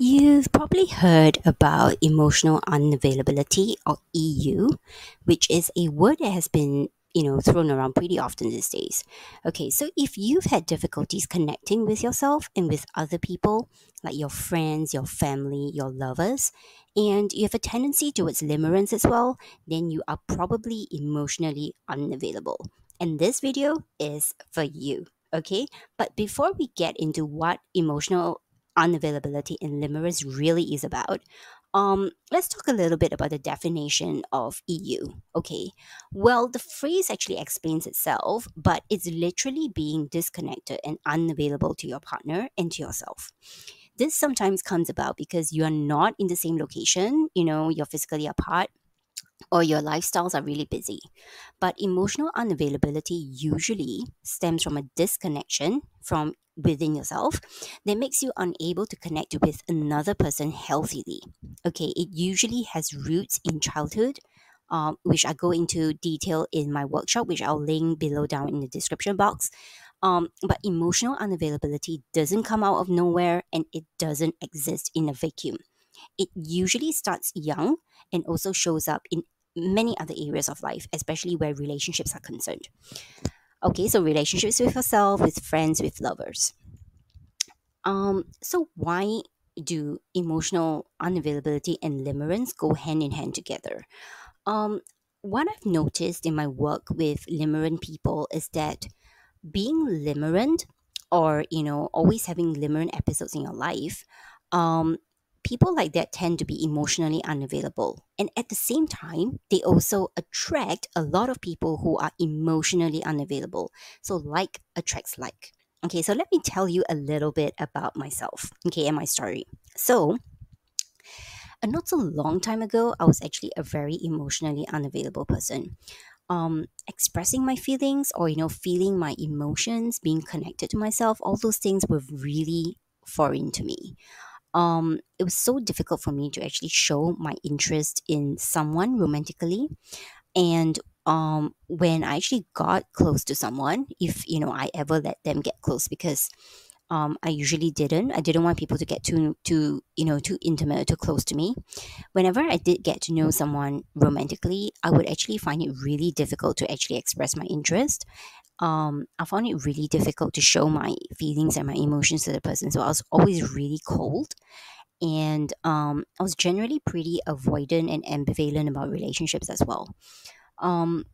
You've probably heard about emotional unavailability or EU, which is a word that has been, you know, thrown around pretty often these days. Okay, so if you've had difficulties connecting with yourself and with other people, like your friends, your family, your lovers, and you have a tendency towards limerence as well, then you are probably emotionally unavailable. And this video is for you. Okay, but before we get into what emotional unavailability in limerence really is about, um, let's talk a little bit about the definition of EU. Okay, well, the phrase actually explains itself, but it's literally being disconnected and unavailable to your partner and to yourself. This sometimes comes about because you are not in the same location, you know, you're physically apart, or your lifestyles are really busy. But emotional unavailability usually stems from a disconnection from within yourself that makes you unable to connect with another person healthily. Okay, it usually has roots in childhood. Um, which I go into detail in my workshop, which I'll link below down in the description box. Um, but emotional unavailability doesn't come out of nowhere and it doesn't exist in a vacuum. It usually starts young and also shows up in many other areas of life, especially where relationships are concerned. Okay, so relationships with yourself, with friends, with lovers. Um, so why do emotional unavailability and limerence go hand in hand together? Um, what I've noticed in my work with limerent people is that being limerent or you know always having limerent episodes in your life um, people like that tend to be emotionally unavailable. And at the same time, they also attract a lot of people who are emotionally unavailable. So, like attracts like. Okay, so let me tell you a little bit about myself, okay, and my story. So, not so long time ago, I was actually a very emotionally unavailable person. Um, expressing my feelings or, you know, feeling my emotions, being connected to myself, all those things were really foreign to me um, it was so difficult for me to actually show my interest in someone romantically. And um, when I actually got close to someone, if you know I ever let them get close, because um, I usually didn't. I didn't want people to get too too you know too intimate, too close to me. Whenever I did get to know someone romantically, I would actually find it really difficult to actually express my interest, um, I found it really difficult to show my feelings and my emotions to the person. So I was always really cold. And um, I was generally pretty avoidant and ambivalent about relationships as well. Um,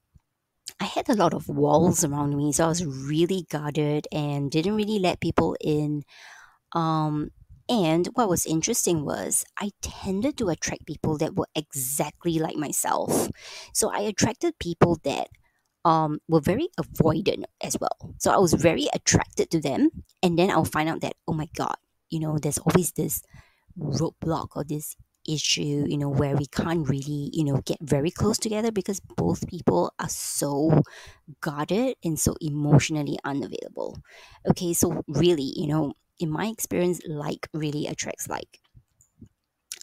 I had a lot of walls around me, so I was really guarded and didn't really let people in. Um, and what was interesting was I tended to attract people that were exactly like myself. So I attracted people that um, were very avoidant as well. So I was very attracted to them. And then I'll find out that, oh my God, you know, there's always this roadblock or this issue, you know, where we can't really, you know, get very close together because both people are so guarded and so emotionally unavailable. Okay, so really, you know, in my experience, like really attracts like.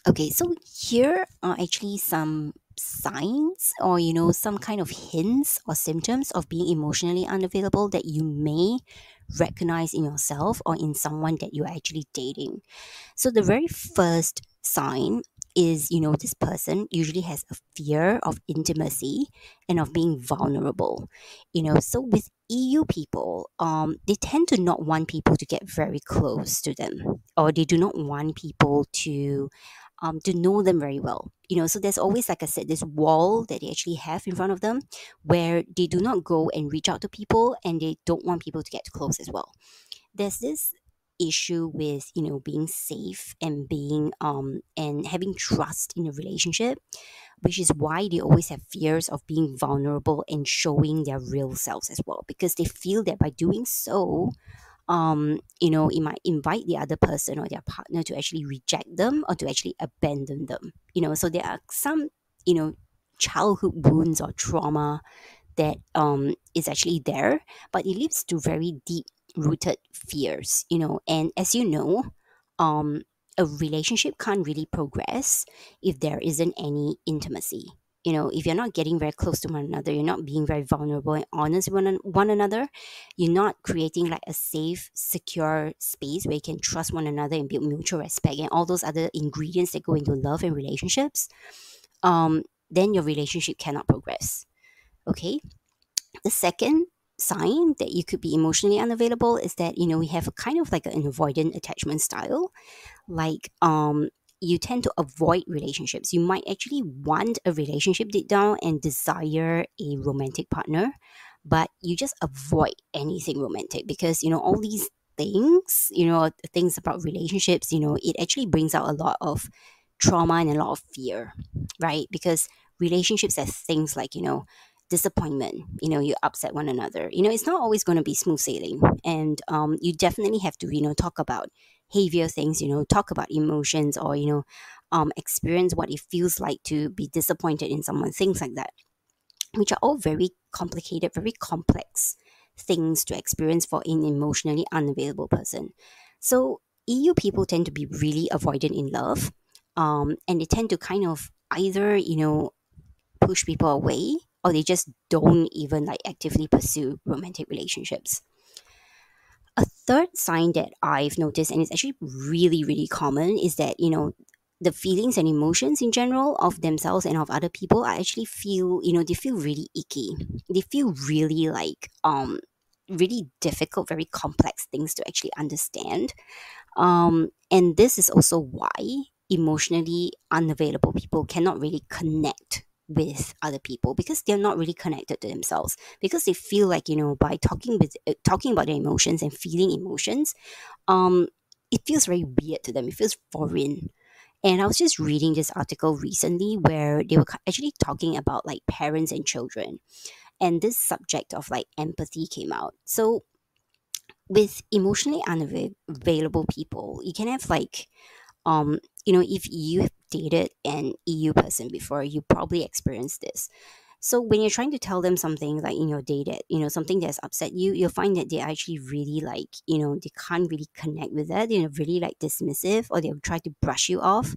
Okay, so here are actually some signs or you know some kind of hints or symptoms of being emotionally unavailable that you may recognize in yourself or in someone that you're actually dating. So the very first sign is you know this person usually has a fear of intimacy and of being vulnerable you know. So with eu people um they tend to not want people to get very close to them or they do not want people to um, to know them very well. You know, so there's always, like I said, this wall that they actually have in front of them where they do not go and reach out to people and they don't want people to get close as well. There's this issue with you know being safe and being um and having trust in a relationship which is why they always have fears of being vulnerable and showing their real selves as well because they feel that by doing so um, you know, it might invite the other person or their partner to actually reject them or to actually abandon them. You know, so there are some, you know, childhood wounds or trauma that um, is actually there, but it leads to very deep rooted fears, you know. And as you know, um, a relationship can't really progress if there isn't any intimacy you know if you're not getting very close to one another you're not being very vulnerable and honest with one, one another you're not creating like a safe secure space where you can trust one another and build mutual respect and all those other ingredients that go into love and relationships um, then your relationship cannot progress okay? The second sign that you could be emotionally unavailable is that you know we have a kind of like an avoidant attachment style like um you tend to avoid relationships. You might actually want a relationship deep down and desire a romantic partner but you just avoid anything romantic because you know all these things you know things about relationships you know it actually brings out a lot of trauma and a lot of fear right? Because relationships are things like you know disappointment you know you upset one another. You know it's not always going to be smooth sailing and um, you definitely have to you know talk about heavier things you know talk about emotions or you know um, experience what it feels like to be disappointed in someone things like that which are all very complicated very complex things to experience for an emotionally unavailable person so eu people tend to be really avoidant in love um, and they tend to kind of either you know push people away or they just don't even like actively pursue romantic relationships. A third sign that I've noticed, and it's actually really, really common, is that, you know, the feelings and emotions in general of themselves and of other people I actually feel, you know, they feel really icky. They feel really like um really difficult, very complex things to actually understand. Um, and this is also why emotionally unavailable people cannot really connect with other people because they're not really connected to themselves. Because they feel like you know by talking with uh, talking about their emotions and feeling emotions um it feels very weird to them. It feels foreign. And i was just reading this article recently where they were actually talking about like parents and children. And this subject of like empathy came out. So with emotionally unavailable people you can have like um you know if you dated an EU person before, you probably experienced this. So when you're trying to tell them something like in your that, you know, something that's upset you, you'll find that they're actually really like, you know, they can't really connect with that. They're really like dismissive or they'll try to brush you off.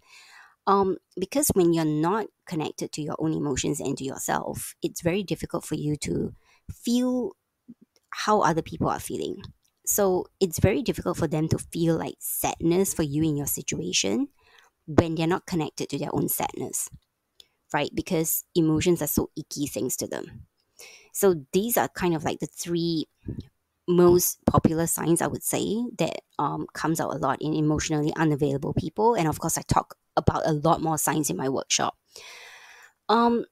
Um, because when you're not connected to your own emotions and to yourself, it's very difficult for you to feel how other people are feeling. So it's very difficult for them to feel like sadness for you in your situation when they're not connected to their own sadness, right? Because emotions are so icky things to them. So these are kind of like the three most popular signs I would say that um, comes out a lot in emotionally unavailable people. And of course, I talk about a lot more signs in my workshop. Um,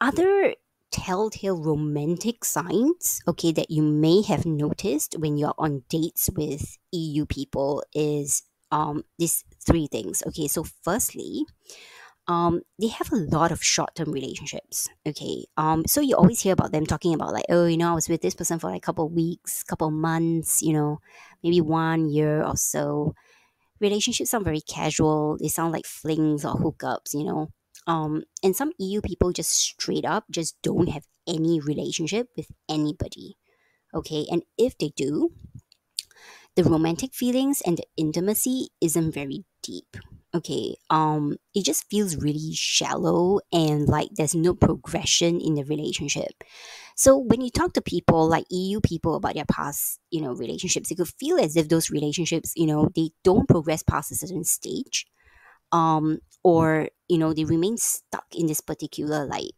other telltale romantic signs, okay, that you may have noticed when you're on dates with EU people is um, these three things. Okay, so firstly, um, they have a lot of short-term relationships. Okay, um, so you always hear about them talking about like, oh, you know, I was with this person for like a couple weeks, couple months, you know, maybe one year or so. Relationships sound very casual. They sound like flings or hookups, you know. Um, and some EU people just straight up just don't have any relationship with anybody. Okay, and if they do, the romantic feelings and the intimacy isn't very deep. Okay um it just feels really shallow and like there's no progression in the relationship. So when you talk to people like eu people about their past you know relationships you could feel as if those relationships you know they don't progress past a certain stage um or you know they remain stuck in this particular like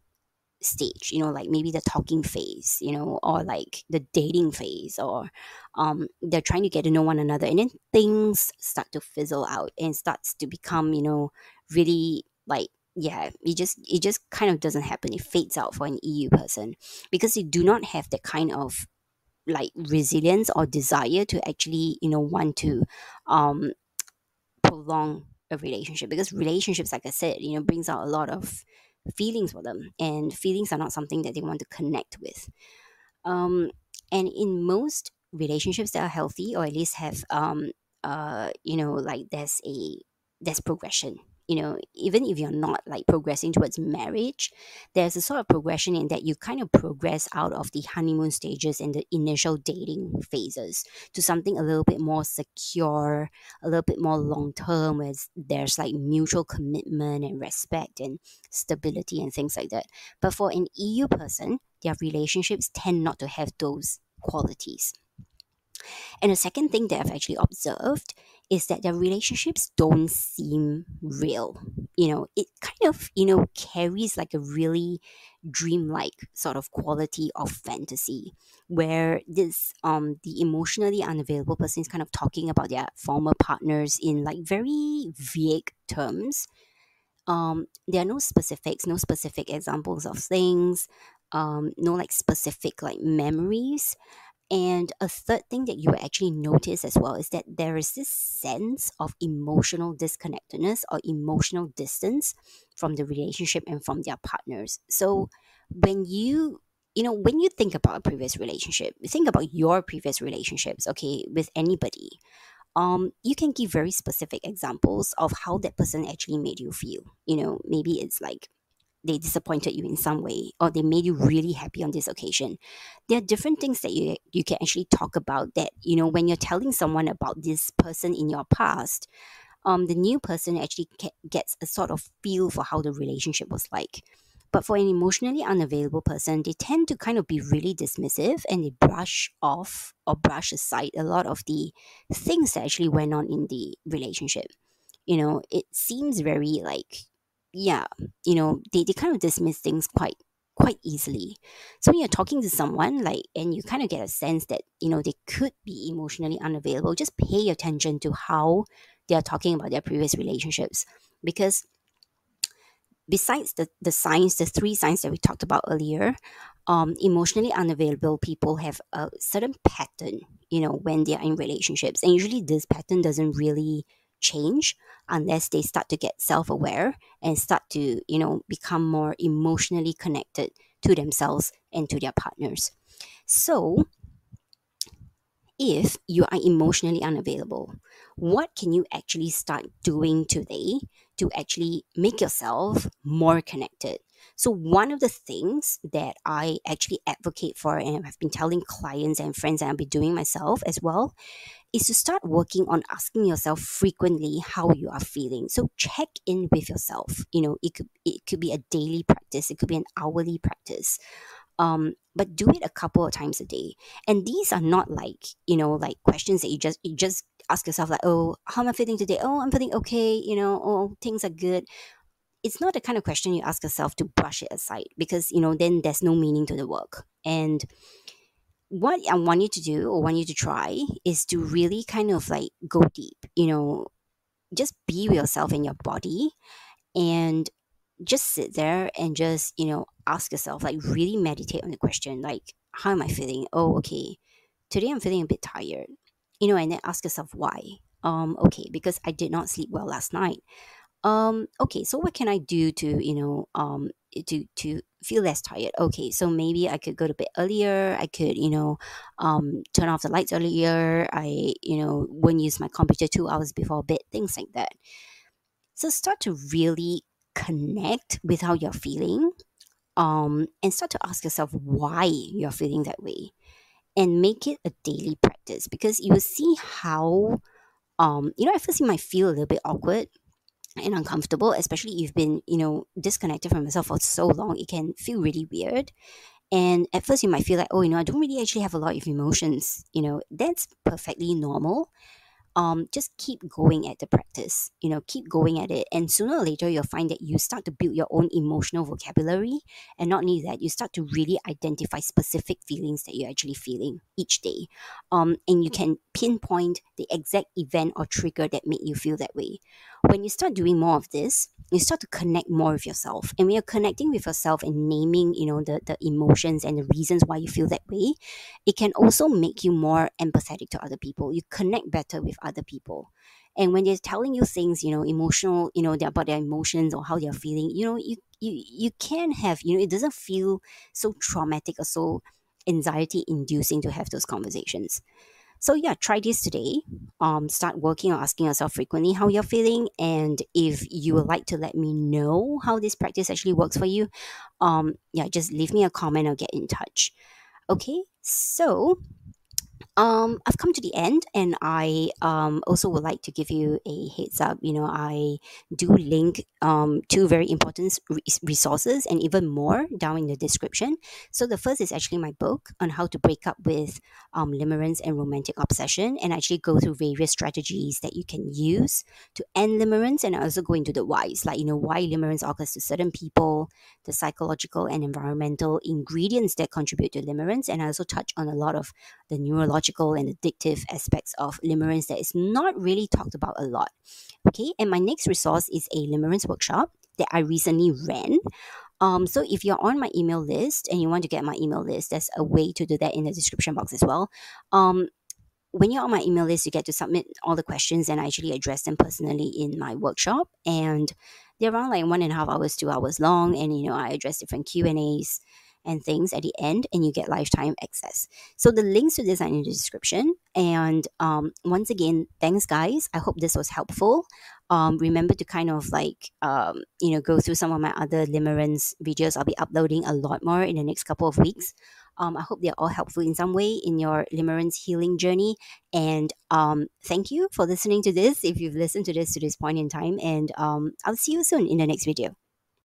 stage you know like maybe the talking phase you know or like the dating phase or um they're trying to get to know one another and then things start to fizzle out and starts to become you know really like yeah it just it just kind of doesn't happen. It fades out for an eu person because they do not have that kind of like resilience or desire to actually you know want to um prolong a relationship because relationships like i said you know brings out a lot of feelings for them and feelings are not something that they want to connect with. Um, and in most relationships that are healthy or at least have um, uh, you know like there's a there's progression you know even if you're not like progressing towards marriage there's a sort of progression in that you kind of progress out of the honeymoon stages and the initial dating phases to something a little bit more secure a little bit more long term where there's like mutual commitment and respect and stability and things like that. But for an eu person their relationships tend not to have those qualities. And the second thing that I've actually observed is that their relationships don't seem real. You know, it kind of, you know, carries like a really dreamlike sort of quality of fantasy where this um the emotionally unavailable person is kind of talking about their former partners in like very vague terms. Um, there are no specifics, no specific examples of things, um, no like specific like memories. And a third thing that you will actually notice as well is that there is this sense of emotional disconnectedness or emotional distance from the relationship and from their partners. So when you you know when you think about a previous relationship, think about your previous relationships, okay, with anybody. Um, you can give very specific examples of how that person actually made you feel. You know, maybe it's like they disappointed you in some way or they made you really happy on this occasion there are different things that you you can actually talk about that you know when you're telling someone about this person in your past um, the new person actually gets a sort of feel for how the relationship was like. But for an emotionally unavailable person they tend to kind of be really dismissive and they brush off or brush aside a lot of the things that actually went on in the relationship. You know it seems very like yeah, you know, they, they kind of dismiss things quite quite easily. So when you're talking to someone like and you kind of get a sense that, you know, they could be emotionally unavailable, just pay attention to how they are talking about their previous relationships. Because besides the, the signs, the three signs that we talked about earlier, um, emotionally unavailable people have a certain pattern, you know, when they are in relationships. And usually this pattern doesn't really change unless they start to get self-aware and start to you know become more emotionally connected to themselves and to their partners. So if you are emotionally unavailable what can you actually start doing today to actually make yourself more connected so one of the things that I actually advocate for and I've been telling clients and friends and I've been doing myself as well is to start working on asking yourself frequently how you are feeling. So check in with yourself. You know, it could it could be a daily practice, it could be an hourly practice. Um, but do it a couple of times a day. And these are not like, you know, like questions that you just you just ask yourself like, oh, how am I feeling today? Oh, I'm feeling okay, you know, oh, things are good it's not the kind of question you ask yourself to brush it aside because you know then there's no meaning to the work. And what i want you to do or want you to try is to really kind of like go deep you know just be with yourself in your body and just sit there and just you know ask yourself like really meditate on the question like how am i feeling? Oh okay today i'm feeling a bit tired you know and then ask yourself why. Um okay because i did not sleep well last night um okay so what can i do to you know um to to feel less tired? Okay so maybe i could go to bed earlier i could you know um turn off the lights earlier i you know wouldn't use my computer two hours before bed things like that. So start to really connect with how you're feeling um and start to ask yourself why you're feeling that way and make it a daily practice because you will see how um you know at first you might feel a little bit awkward and uncomfortable, especially if you've been, you know, disconnected from yourself for so long, it can feel really weird. And at first, you might feel like, oh, you know, I don't really actually have a lot of emotions. You know, that's perfectly normal um, just keep going at the practice you know keep going at it. And sooner or later you'll find that you start to build your own emotional vocabulary. And not only that you start to really identify specific feelings that you're actually feeling each day. Um, and you can pinpoint the exact event or trigger that made you feel that way. When you start doing more of this you start to connect more with yourself. And when you're connecting with yourself and naming you know the, the emotions and the reasons why you feel that way it can also make you more empathetic to other people. You connect better with other people and when they're telling you things you know emotional you know about their emotions or how they're feeling you know you you you can have you know it doesn't feel so traumatic or so anxiety inducing to have those conversations So yeah, try this today. Um, start working or asking yourself frequently how you're feeling, and if you would like to let me know how this practice actually works for you, um, yeah, just leave me a comment or get in touch. Okay, so um, I've come to the end, and I um, also would like to give you a heads up. You know, I do link um, two very important resources and even more down in the description. So, the first is actually my book on how to break up with um, limerence and romantic obsession, and actually go through various strategies that you can use to end limerence. And I also go into the whys, like, you know, why limerence occurs to certain people, the psychological and environmental ingredients that contribute to limerence, and I also touch on a lot of the neurological and addictive aspects of limerence that is not really talked about a lot. Okay, and my next resource is a limerence workshop that I recently ran. Um, so if you're on my email list and you want to get my email list, there's a way to do that in the description box as well. Um, when you're on my email list, you get to submit all the questions and I actually address them personally in my workshop. And they're around like one and a half hours, two hours long. And, you know, I address different Q and A's and things at the end, and you get lifetime access. So the links to this are in the description. And um, once again, thanks, guys. I hope this was helpful. Um, remember to kind of like um, you know go through some of my other limerence videos. I'll be uploading a lot more in the next couple of weeks. Um, I hope they're all helpful in some way in your limerence healing journey. And um, thank you for listening to this. If you've listened to this to this point in time, and um, I'll see you soon in the next video.